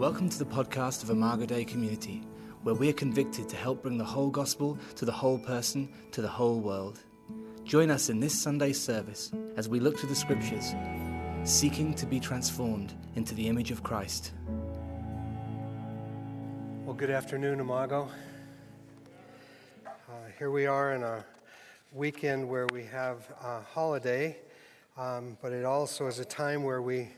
Welcome to the podcast of Imago Dei Community, where we are convicted to help bring the whole gospel to the whole person, to the whole world. Join us in this Sunday service as we look to the scriptures, seeking to be transformed into the image of Christ. Well, good afternoon, Imago. Uh, here we are in a weekend where we have a holiday, um, but it also is a time where we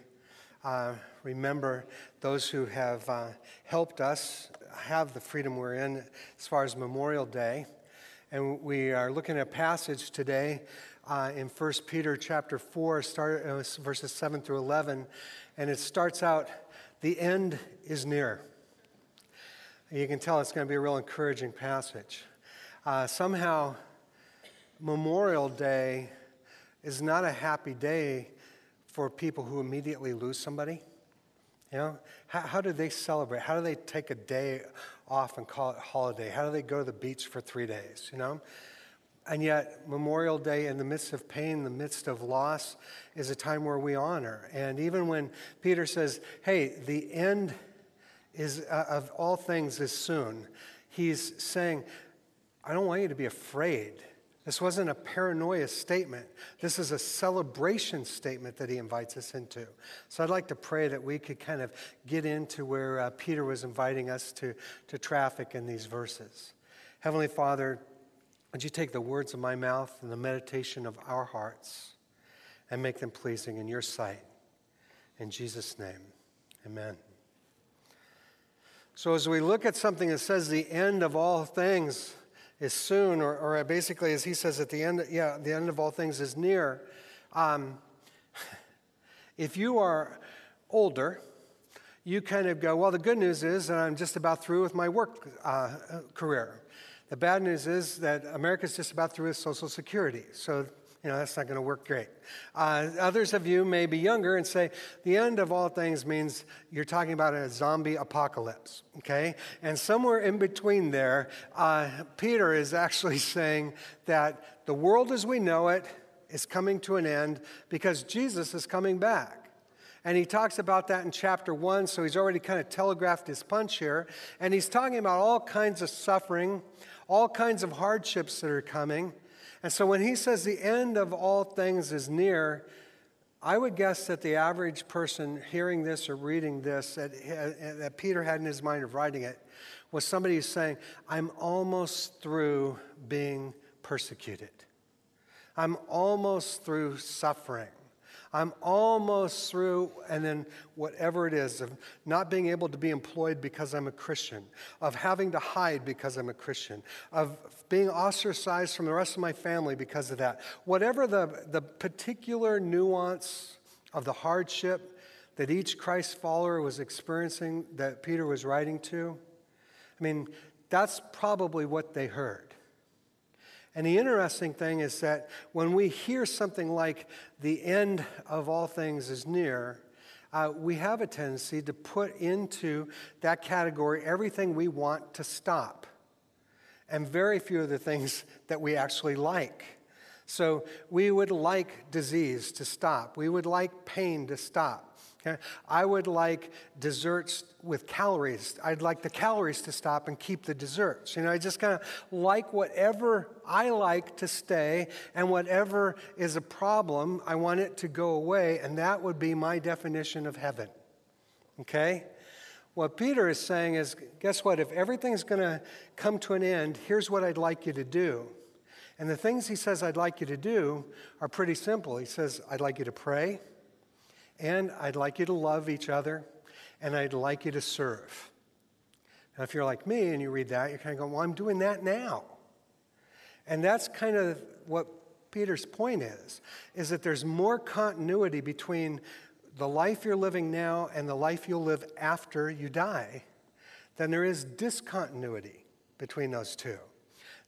uh, remember those who have uh, helped us have the freedom we're in as far as Memorial Day. And we are looking at a passage today uh, in 1 Peter chapter 4, start, uh, verses 7 through 11. And it starts out, the end is near. You can tell it's going to be a real encouraging passage. Uh, somehow, Memorial Day is not a happy day for people who immediately lose somebody. You know, how, how, do they celebrate? How do they take a day off and call it holiday? How do they go to the beach for three days? You know, and yet Memorial Day, in the midst of pain, in the midst of loss, is a time where we honor. And even when Peter says, "Hey, the end is uh, of all things is soon," he's saying, "I don't want you to be afraid." This wasn't a paranoia statement. This is a celebration statement that he invites us into. So I'd like to pray that we could kind of get into where uh, Peter was inviting us to, to traffic in these verses. Heavenly Father, would you take the words of my mouth and the meditation of our hearts and make them pleasing in your sight? In Jesus' name, amen. So as we look at something that says the end of all things, is soon, or, or basically, as he says at the end, yeah, the end of all things is near. Um, if you are older, you kind of go, well, the good news is that I'm just about through with my work uh, career. The bad news is that America's just about through with Social Security. So you know, that's not going to work great. Uh, others of you may be younger and say, the end of all things means you're talking about a zombie apocalypse, okay? And somewhere in between there, uh, Peter is actually saying that the world as we know it is coming to an end because Jesus is coming back. And he talks about that in chapter one, so he's already kind of telegraphed his punch here. And he's talking about all kinds of suffering, all kinds of hardships that are coming. And so when he says the end of all things is near, I would guess that the average person hearing this or reading this that, eh, that Peter had in his mind of writing it was somebody saying, I'm almost through being persecuted. I'm almost through suffering. I'm almost through, and then whatever it is of not being able to be employed because I'm a Christian, of having to hide because I'm a Christian, of being ostracized from the rest of my family because of that. Whatever the, the particular nuance of the hardship that each Christ follower was experiencing that Peter was writing to, I mean, that's probably what they heard. And the interesting thing is that when we hear something like the end of all things is near, uh, we have a tendency to put into that category everything we want to stop, and very few of the things that we actually like. So we would like disease to stop, we would like pain to stop. Okay? I would like desserts with calories. I'd like the calories to stop and keep the desserts. You know, I just kind of like whatever I like to stay, and whatever is a problem, I want it to go away, and that would be my definition of heaven. Okay? What Peter is saying is guess what? If everything's going to come to an end, here's what I'd like you to do. And the things he says I'd like you to do are pretty simple. He says, I'd like you to pray. And I'd like you to love each other, and I'd like you to serve. Now, if you're like me and you read that, you're kind of going, Well, I'm doing that now. And that's kind of what Peter's point is, is that there's more continuity between the life you're living now and the life you'll live after you die than there is discontinuity between those two.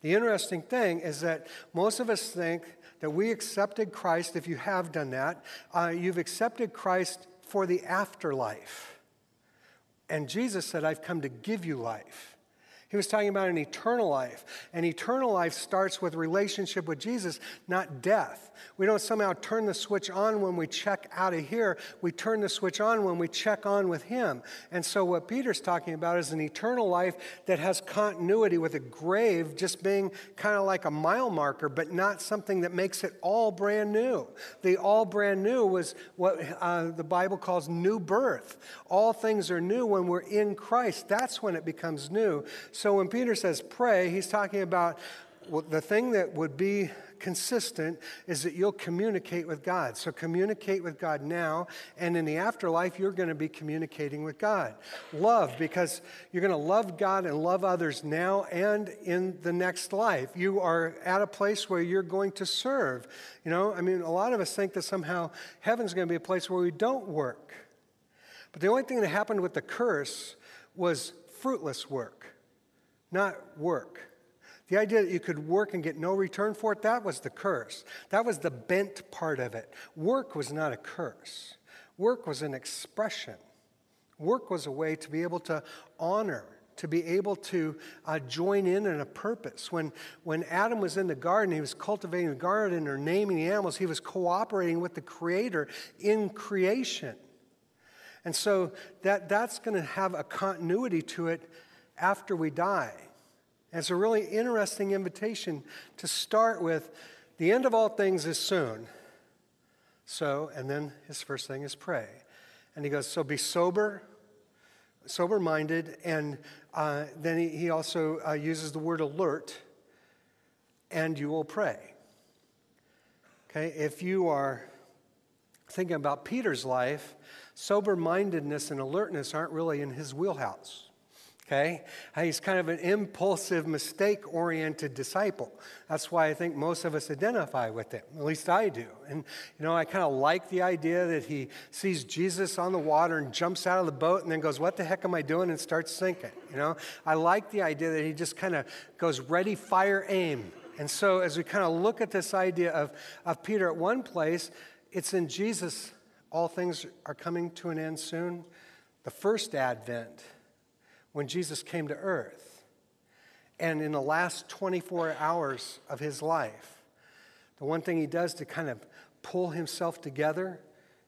The interesting thing is that most of us think that we accepted Christ, if you have done that, uh, you've accepted Christ for the afterlife. And Jesus said, I've come to give you life. He was talking about an eternal life. And eternal life starts with relationship with Jesus, not death. We don't somehow turn the switch on when we check out of here. We turn the switch on when we check on with Him. And so, what Peter's talking about is an eternal life that has continuity with a grave just being kind of like a mile marker, but not something that makes it all brand new. The all brand new was what uh, the Bible calls new birth. All things are new when we're in Christ. That's when it becomes new. When Peter says pray, he's talking about well, the thing that would be consistent is that you'll communicate with God. So communicate with God now, and in the afterlife, you're going to be communicating with God. Love, because you're going to love God and love others now and in the next life. You are at a place where you're going to serve. You know, I mean, a lot of us think that somehow heaven's going to be a place where we don't work. But the only thing that happened with the curse was fruitless work not work. The idea that you could work and get no return for it, that was the curse. That was the bent part of it. Work was not a curse, work was an expression. Work was a way to be able to honor, to be able to uh, join in in a purpose. When, when Adam was in the garden, he was cultivating the garden or naming the animals, he was cooperating with the Creator in creation. And so that, that's going to have a continuity to it after we die. And it's a really interesting invitation to start with the end of all things is soon. So, and then his first thing is pray. And he goes, So be sober, sober minded. And uh, then he, he also uh, uses the word alert, and you will pray. Okay, if you are thinking about Peter's life, sober mindedness and alertness aren't really in his wheelhouse okay? Uh, he's kind of an impulsive, mistake oriented disciple. That's why I think most of us identify with him, at least I do. And, you know, I kind of like the idea that he sees Jesus on the water and jumps out of the boat and then goes, What the heck am I doing? and starts sinking. You know, I like the idea that he just kind of goes ready, fire, aim. And so as we kind of look at this idea of, of Peter at one place, it's in Jesus, all things are coming to an end soon. The first advent when Jesus came to earth. And in the last 24 hours of his life, the one thing he does to kind of pull himself together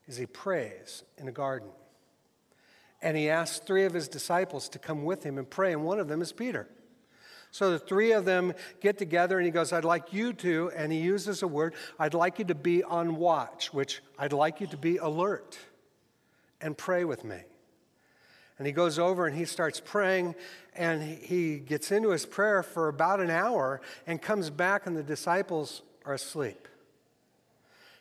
is he prays in a garden. And he asks three of his disciples to come with him and pray, and one of them is Peter. So the three of them get together and he goes, I'd like you to, and he uses a word, I'd like you to be on watch, which I'd like you to be alert and pray with me. And he goes over and he starts praying, and he gets into his prayer for about an hour and comes back, and the disciples are asleep.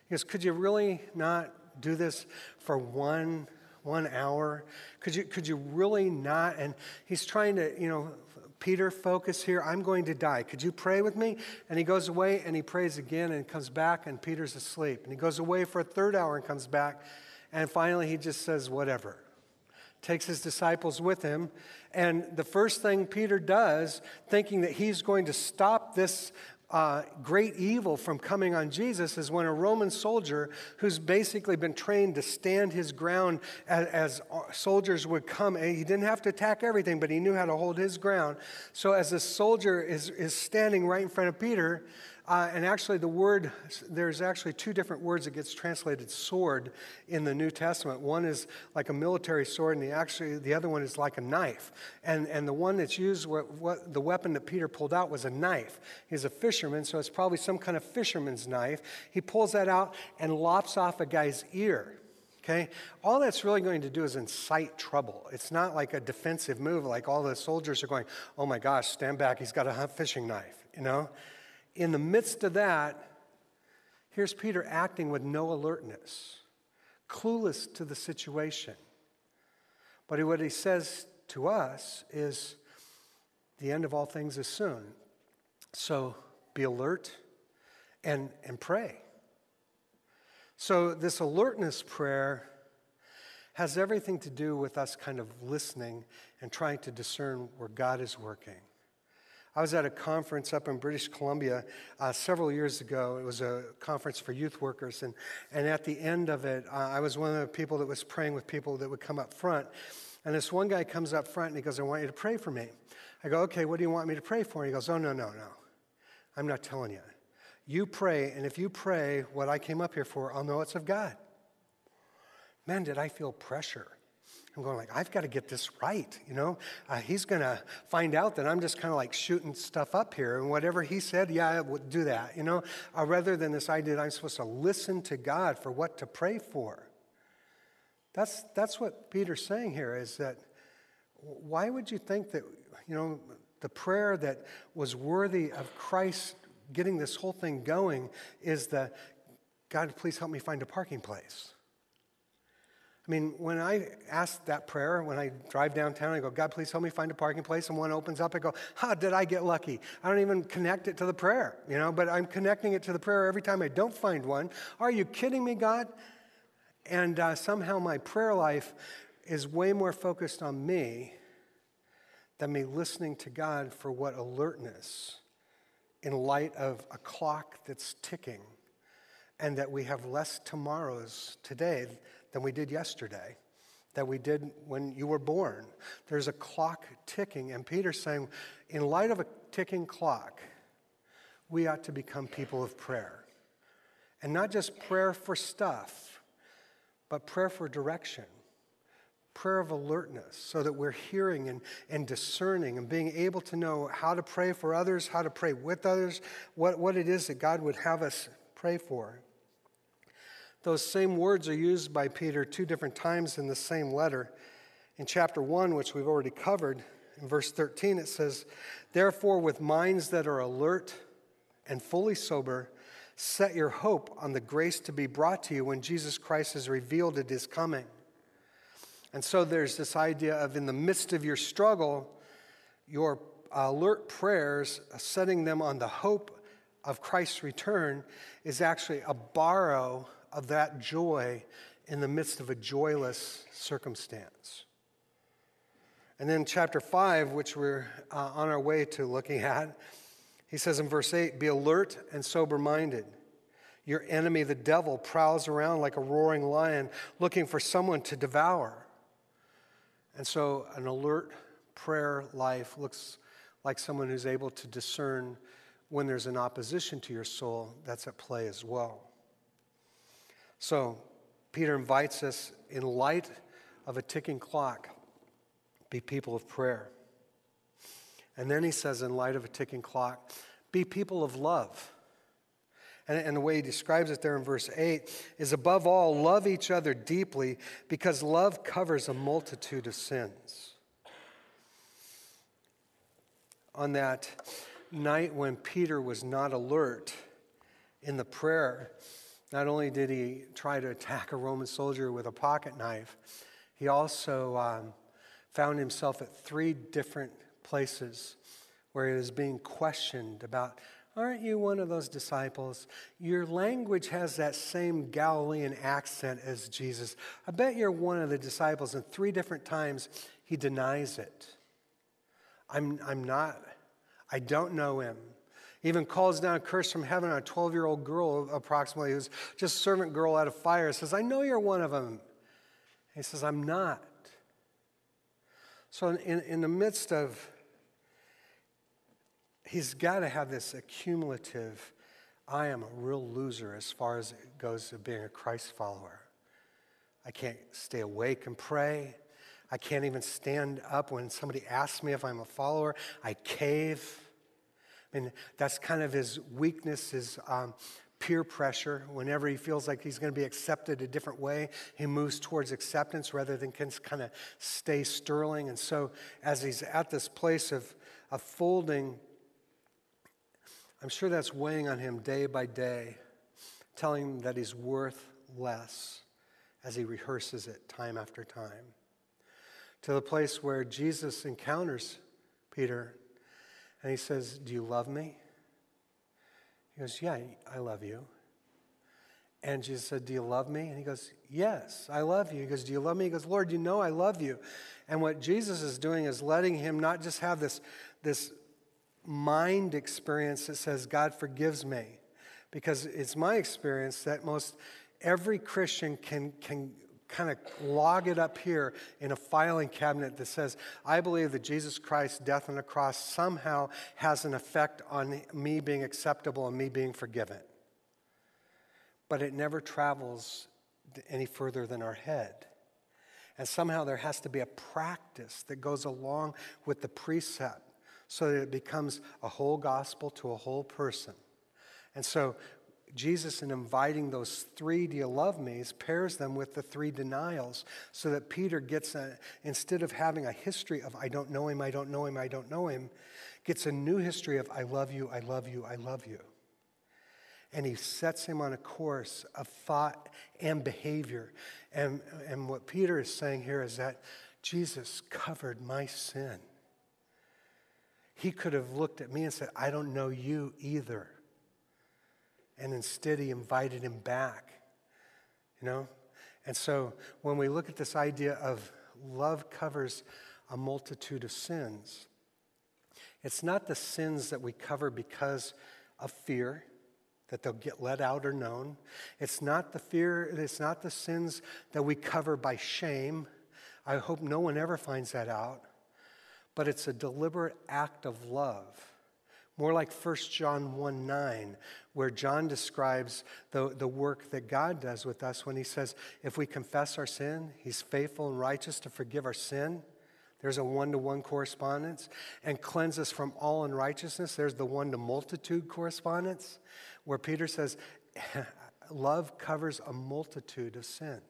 He goes, Could you really not do this for one, one hour? Could you, could you really not? And he's trying to, you know, Peter, focus here. I'm going to die. Could you pray with me? And he goes away and he prays again and comes back, and Peter's asleep. And he goes away for a third hour and comes back. And finally, he just says, Whatever takes his disciples with him. And the first thing Peter does, thinking that he's going to stop this uh, great evil from coming on Jesus, is when a Roman soldier who's basically been trained to stand his ground as, as soldiers would come, he didn't have to attack everything, but he knew how to hold his ground. So as the soldier is, is standing right in front of Peter, uh, and actually, the word, there's actually two different words that gets translated sword in the New Testament. One is like a military sword, and the, actually, the other one is like a knife. And, and the one that's used, what, what, the weapon that Peter pulled out was a knife. He's a fisherman, so it's probably some kind of fisherman's knife. He pulls that out and lops off a guy's ear. Okay? All that's really going to do is incite trouble. It's not like a defensive move, like all the soldiers are going, oh my gosh, stand back, he's got a fishing knife, you know? In the midst of that, here's Peter acting with no alertness, clueless to the situation. But what he says to us is the end of all things is soon. So be alert and, and pray. So, this alertness prayer has everything to do with us kind of listening and trying to discern where God is working. I was at a conference up in British Columbia uh, several years ago. It was a conference for youth workers. And, and at the end of it, uh, I was one of the people that was praying with people that would come up front. And this one guy comes up front and he goes, I want you to pray for me. I go, okay, what do you want me to pray for? And he goes, oh, no, no, no. I'm not telling you. You pray, and if you pray what I came up here for, I'll know it's of God. Man, did I feel pressure. I'm going like, I've got to get this right, you know? Uh, he's going to find out that I'm just kind of like shooting stuff up here. And whatever he said, yeah, I would do that, you know? Uh, rather than this idea that I'm supposed to listen to God for what to pray for. That's, that's what Peter's saying here is that why would you think that, you know, the prayer that was worthy of Christ getting this whole thing going is the God, please help me find a parking place. I mean, when I ask that prayer, when I drive downtown, I go, God, please help me find a parking place, and one opens up, I go, Ha, did I get lucky? I don't even connect it to the prayer, you know, but I'm connecting it to the prayer every time I don't find one. Are you kidding me, God? And uh, somehow my prayer life is way more focused on me than me listening to God for what alertness in light of a clock that's ticking and that we have less tomorrows today than we did yesterday, that we did when you were born. There's a clock ticking. And Peter's saying, in light of a ticking clock, we ought to become people of prayer. And not just prayer for stuff, but prayer for direction, prayer of alertness, so that we're hearing and, and discerning and being able to know how to pray for others, how to pray with others, what, what it is that God would have us pray for. Those same words are used by Peter two different times in the same letter. In chapter 1, which we've already covered, in verse 13, it says, Therefore, with minds that are alert and fully sober, set your hope on the grace to be brought to you when Jesus Christ is revealed at his coming. And so there's this idea of in the midst of your struggle, your alert prayers, setting them on the hope of Christ's return, is actually a borrow of that joy in the midst of a joyless circumstance. And then, chapter 5, which we're uh, on our way to looking at, he says in verse 8 Be alert and sober minded. Your enemy, the devil, prowls around like a roaring lion looking for someone to devour. And so, an alert prayer life looks like someone who's able to discern when there's an opposition to your soul that's at play as well. So, Peter invites us, in light of a ticking clock, be people of prayer. And then he says, in light of a ticking clock, be people of love. And, and, the way he describes it there in verse 8 is above all, love each other deeply because love covers a multitude of sins. On that night when Peter was not alert in the prayer, not only did he try to attack a Roman soldier with a pocket knife, he also um, found himself at three different places where he was being questioned about Aren't you one of those disciples? Your language has that same Galilean accent as Jesus. I bet you're one of the disciples, and three different times he denies it. I'm, I'm not, I don't know him even calls down a curse from heaven on a 12 year old girl, approximately, who's just a servant girl out of fire. Says, I know you're one of them. He says, I'm not. So, in, in the midst of, he's got to have this accumulative, I am a real loser as far as it goes to being a Christ follower. I can't stay awake and pray. I can't even stand up when somebody asks me if I'm a follower. I cave. And that's kind of his weakness, his um, peer pressure. Whenever he feels like he's going to be accepted a different way, he moves towards acceptance rather than can kind of stay sterling. And so, as he's at this place of, of folding, I'm sure that's weighing on him day by day, telling him that he's worth less as he rehearses it time after time. To the place where Jesus encounters Peter and he says, Do you love me? He goes, Yeah, I love you. And Jesus said, Do you love me? And he goes, Yes, I love you. He goes, Do you love me? He goes, Lord, you know I love you. And what Jesus is doing is letting him not just have this, this mind experience that says, God forgives me. Because it's my experience that most every Christian can, can kind of log it up here in a filing cabinet that says, I believe that Jesus Christ's death on the cross somehow has an effect on me being acceptable and me being forgiven. But it never travels any further than our head. And somehow there has to be a practice that goes along with the precept so that it becomes a whole gospel to a whole person. And so Jesus, in inviting those three, do you love me's, pairs them with the three denials so that Peter gets, a, instead of having a history of I don't know him, I don't know him, I don't know him, gets a new history of I love you, I love you, I love you. And he sets him on a course of thought and behavior. And, and what Peter is saying here is that Jesus covered my sin. He could have looked at me and said, I don't know you either. And instead, he invited him back. You know? And so when we look at this idea of love covers a multitude of sins, it's not the sins that we cover because of fear that they'll get let out or known. It's not the fear, it's not the sins that we cover by shame. I hope no one ever finds that out. But it's a deliberate act of love more like 1 John 1 9, where John describes the, the work that God does with us when he says, if we confess our sin, he's faithful and righteous to forgive our sin. There's a one to one correspondence. And cleanse us from all unrighteousness. There's the one to multitude correspondence, where Peter says, love covers a multitude of sins.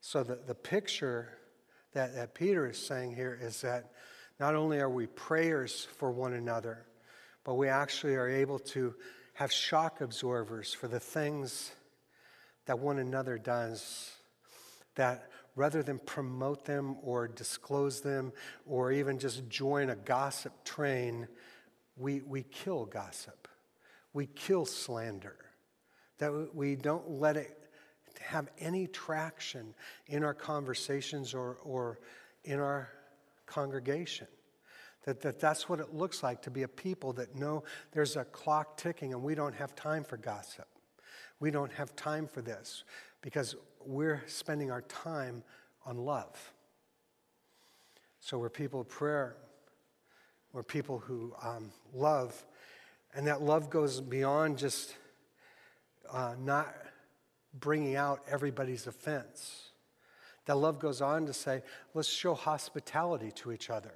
So the, the picture that, that Peter is saying here is that not only are we prayers for one another, but we actually are able to have shock absorbers for the things that one another does that rather than promote them or disclose them or even just join a gossip train, we, we kill gossip. We kill slander. That we don't let it have any traction in our conversations or, or in our congregation. That, that that's what it looks like to be a people that know there's a clock ticking and we don't have time for gossip. We don't have time for this because we're spending our time on love. So we're people of prayer. We're people who um, love. And that love goes beyond just uh, not bringing out everybody's offense. That love goes on to say, let's show hospitality to each other.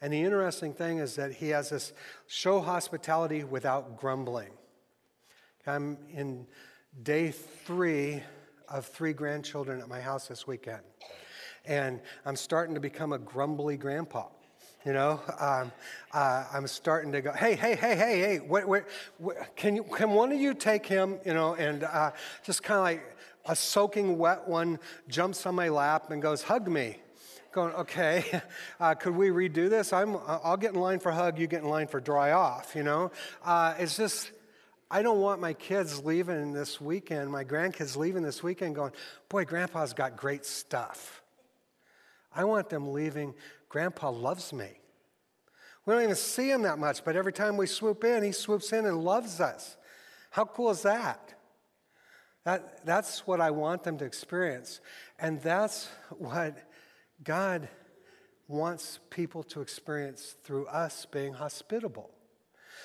And the interesting thing is that he has this show hospitality without grumbling. I'm in day three of three grandchildren at my house this weekend. And I'm starting to become a grumbly grandpa. You know, um, uh, I'm starting to go, hey, hey, hey, hey, hey, wait, can, you, can one of you take him, you know, and uh, just kind of like, a soaking wet one jumps on my lap and goes, Hug me. Going, okay, uh, could we redo this? I'm, I'll get in line for hug, you get in line for dry off, you know? Uh, it's just, I don't want my kids leaving this weekend, my grandkids leaving this weekend going, boy, grandpa's got great stuff. I want them leaving, grandpa loves me. We don't even see him that much, but every time we swoop in, he swoops in and loves us. How cool is that? That, that's what I want them to experience. And that's what God wants people to experience through us being hospitable.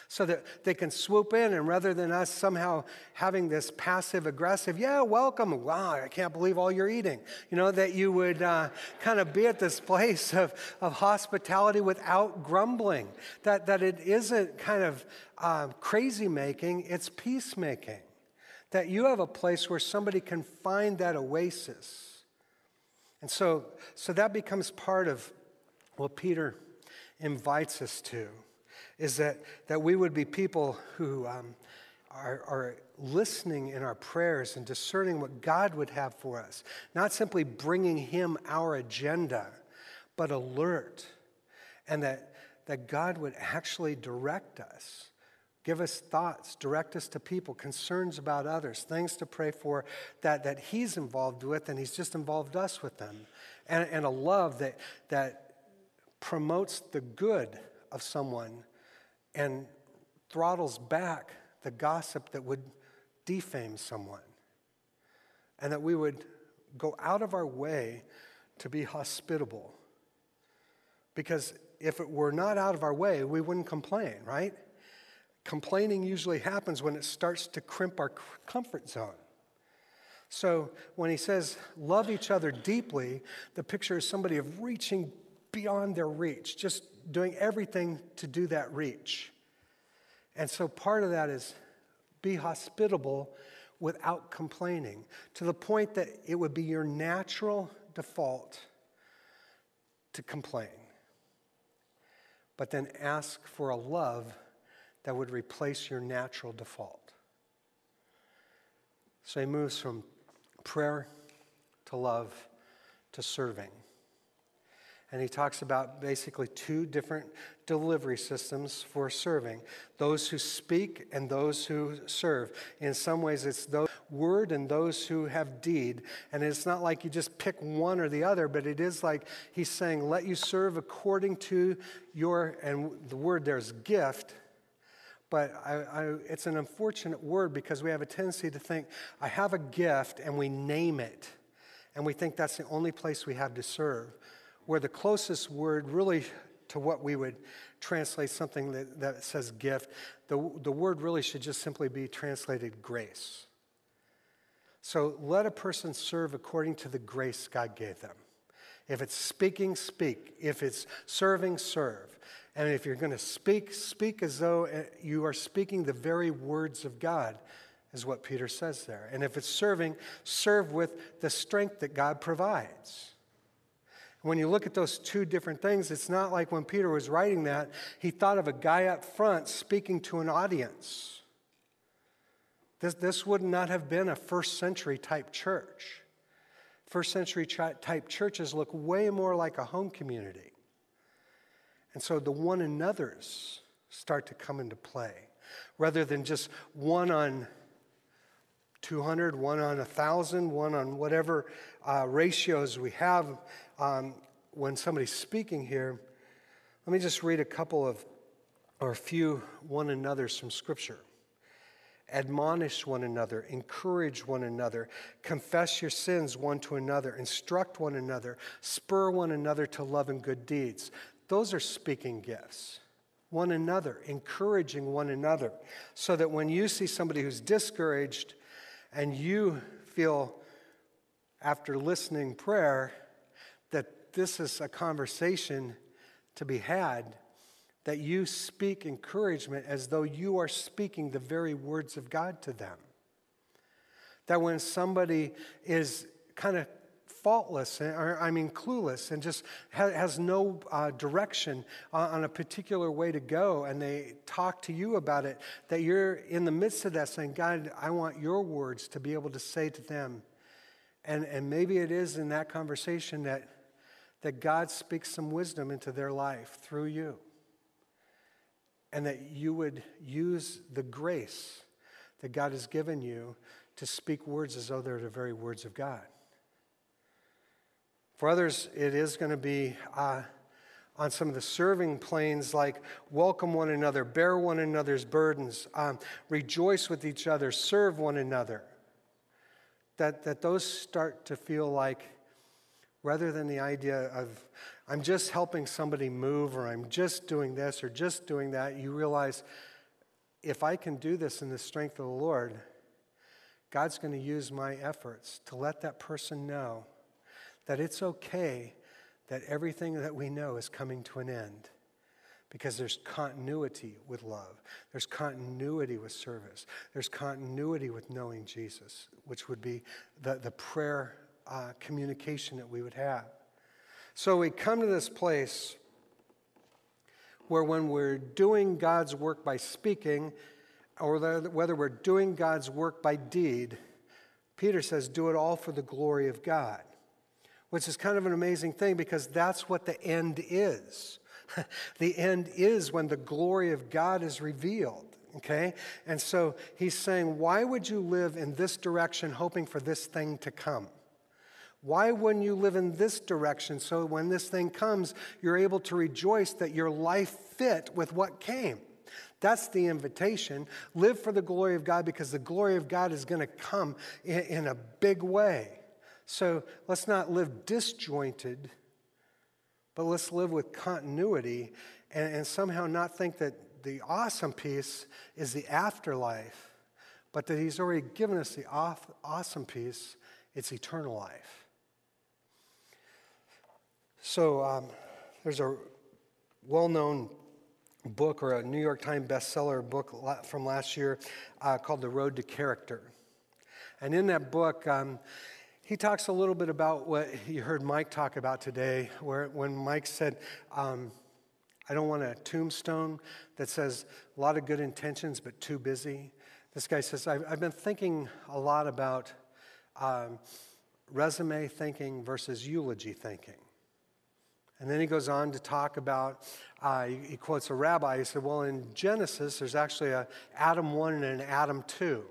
So that they can swoop in, and rather than us somehow having this passive aggressive, yeah, welcome, wow, I can't believe all you're eating, you know, that you would uh, kind of be at this place of, of hospitality without grumbling, that, that it isn't kind of uh, crazy making, it's peacemaking that you have a place where somebody can find that oasis. And so, so that becomes part of what Peter invites us to, is that, that we would be people who um, are, are listening in our prayers and discerning what God would have for us, not simply bringing Him our agenda, but alert, and that, that God would actually direct us Give us thoughts, direct us to people, concerns about others, things to pray for that, that He's involved with, and He's just involved us with them. And, and a love that, that promotes the good of someone and throttles back the gossip that would defame someone. And that we would go out of our way to be hospitable. Because if it were not out of our way, we wouldn't complain, right? Complaining usually happens when it starts to crimp our comfort zone. So when he says, love each other deeply, the picture is somebody of reaching beyond their reach, just doing everything to do that reach. And so part of that is be hospitable without complaining, to the point that it would be your natural default to complain. But then ask for a love that would replace your natural default. So he moves from prayer to love to serving. And he talks about basically two different delivery systems for serving those who speak and those who serve. In some ways, it's those word and those who have deed. And it's not like you just pick one or the other, but it is like he's saying, let you serve according to your, and the word there's gift. But I, I, it's an unfortunate word because we have a tendency to think, I have a gift, and we name it. And we think that's the only place we have to serve where the closest word really to what we would translate something that, that says gift, the, the word really should just simply be translated grace. So let a person serve according to the grace God gave them. If it's speaking, speak. If it's serving, serve. And if you're going to speak, speak as though uh, you are speaking the very words of God, is what Peter says there. And if it's serving, serve with the strength that God provides. When you look at those two different things, it's not like when Peter was writing that, he thought of a guy up front speaking to an audience. This, this would not have been a first century type church. First century type churches look way more like a home community. And so the one another's start to come into play rather than just one on 200, one on 1,000, one on whatever uh, ratios we have um, when somebody's speaking here, let me just read a couple of, or a few one another's from Scripture. Admonish one another, encourage one another, confess your sins one to another, instruct one another, spur one another to love and good deeds. Those are speaking gifts. One another, encouraging one another, so that when you see somebody who's discouraged and you feel, after listening prayer, that this is a conversation to be had that you speak encouragement as though you are speaking the very words of God to them. That when somebody is kind of faultless, or I mean clueless, and just has no uh, direction on a particular way to go, and they talk to you about it, that you're in the midst of that saying, God, I want your words to be able to say to them. And, and maybe it is in that conversation that that God speaks some wisdom into their life through you. And that you would use the grace that God has given you to speak words as though they're the very words of God. For others, it is going to be uh, on some of the serving planes like welcome one another, bear one another's burdens, um, rejoice with each other, serve one another. That, that those start to feel like rather than the idea of, I'm just helping somebody move, or I'm just doing this, or just doing that, you realize if I can do this in the strength of the Lord, God's going to use my efforts to let that person know that it's okay that everything that we know is coming to an end because there's continuity with love. There's continuity with service. There's continuity with knowing Jesus, which would be the, the prayer uh, communication that we would have. So we come to this place where when we're doing God's work by speaking, or whether we're doing God's work by deed, Peter says, do it all for the glory of God, which is kind of an amazing thing because that's what the end is. the end is when the glory of God is revealed. Okay? And so he's saying, why would you live in this direction hoping for this thing to come? Why wouldn't you live in this direction so when this thing comes, you're able to rejoice that your life fit with what came? That's the invitation. Live for the glory of God because the glory of God is going to come in, in, a big way. So let's not live disjointed, but let's live with continuity and, and somehow not think that the awesome piece is the afterlife, but that He's already given us the awesome piece, it's eternal life. So um, there's a well known book or a New York Times bestseller book from last year uh, called The Road to Character. And in that book, um, he talks a little bit about what you heard Mike talk about today, where when Mike said, um, I don't want a tombstone that says a lot of good intentions but too busy. This guy says, I've, I've been thinking a lot about um, resume thinking versus eulogy thinking. And then he goes on to talk about, uh, he, he, quotes a rabbi. He said, Well, in Genesis, there's actually a Adam 1 and an Adam 2.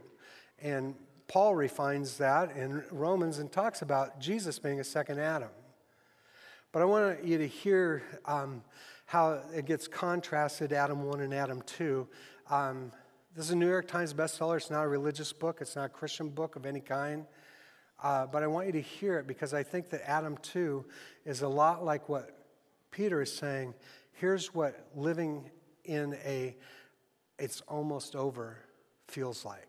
And Paul refines that in Romans and talks about Jesus being a second Adam. But I want you to hear um, how it gets contrasted, Adam 1 and Adam 2. Um, this is a New York Times bestseller. It's not a religious book, it's not a Christian book of any kind. Uh, but I want you to hear it because I think that Adam 2 is a lot like what Peter is saying. Here's what living in a it's almost over feels like,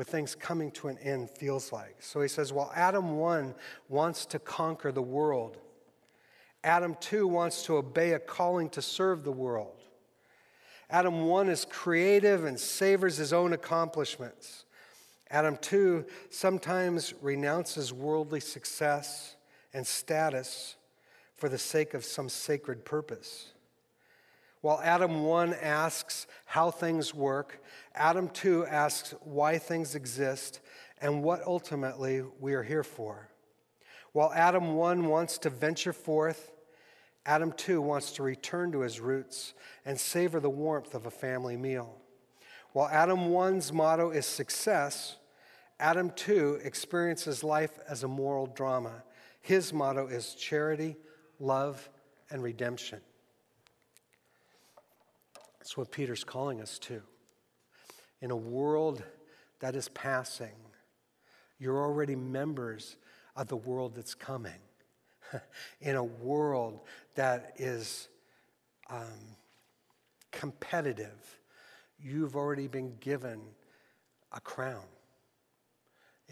with things coming to an end feels like. So he says, Well, Adam 1 wants to conquer the world. Adam 2 wants to obey a calling to serve the world. Adam 1 is creative and savors his own accomplishments. Adam 2 sometimes renounces worldly success and status for the sake of some sacred purpose. While Adam 1 asks how things work, Adam 2 asks why things exist and what ultimately we are here for. While Adam 1 wants to venture forth, Adam 2 wants to return to his roots and savor the warmth of a family meal. While Adam 1's motto is success, Adam 2 experiences life as a moral drama. His motto is charity, love, and redemption. That's what Peter's calling us to. In a world that is passing, you're already members of the world that's coming. In a world that is um, competitive, you've already been given a crown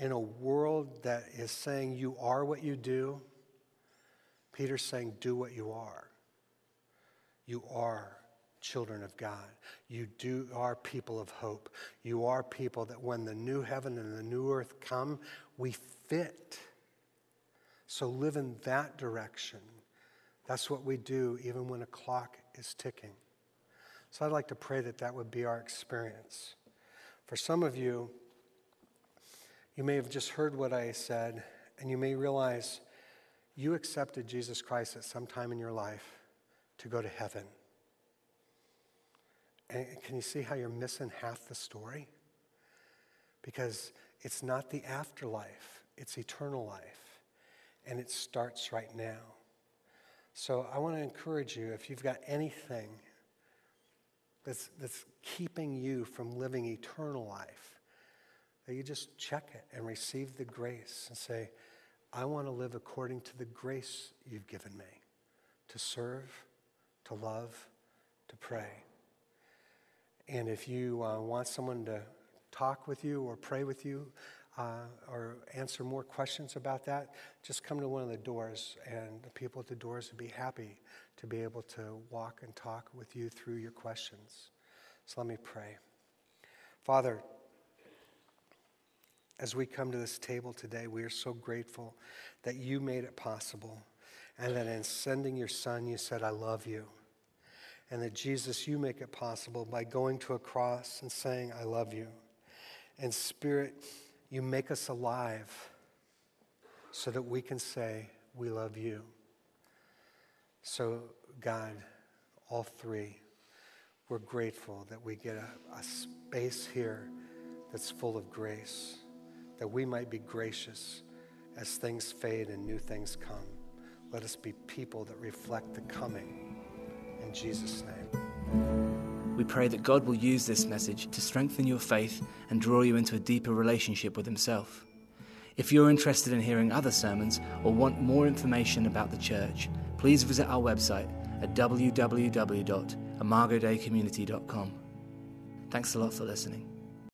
in a world that is saying you are what you do, Peter's saying, do what you are. You are children of God. You do are people of hope. You are people that when the new heaven and the new earth come, we fit. So live in that direction. That's what we do even when a clock is ticking. So I'd like to pray that that would be our experience. For some of you, you may have just heard what I said, and you may realize you accepted Jesus Christ at some time in your life to go to heaven. And can you see how you're missing half the story? Because it's not the afterlife, it's eternal life. And it starts right now. So I want to encourage you if you've got anything that's, that's keeping you from living eternal life, that you just check it and receive the grace and say, I want to live according to the grace you've given me to serve, to love, to pray. And if you uh, want someone to talk with you or pray with you uh, or answer more questions about that, just come to one of the doors, and the people at the doors would be happy to be able to walk and talk with you through your questions. So let me pray. Father, as we come to this table today, we are so grateful that you made it possible and that in sending your son, you said, I love you. And that Jesus, you make it possible by going to a cross and saying, I love you. And Spirit, you make us alive so that we can say, We love you. So, God, all three, we're grateful that we get a, a space here that's full of grace that we might be gracious as things fade and new things come. Let us be people that reflect the coming. In Jesus' name. We pray that God will use this message to strengthen your faith and draw you into a deeper relationship with Himself. If you're interested in hearing other sermons or want more information about the church, please visit our website at www.imagodeicommunity.com. Thanks a lot for listening.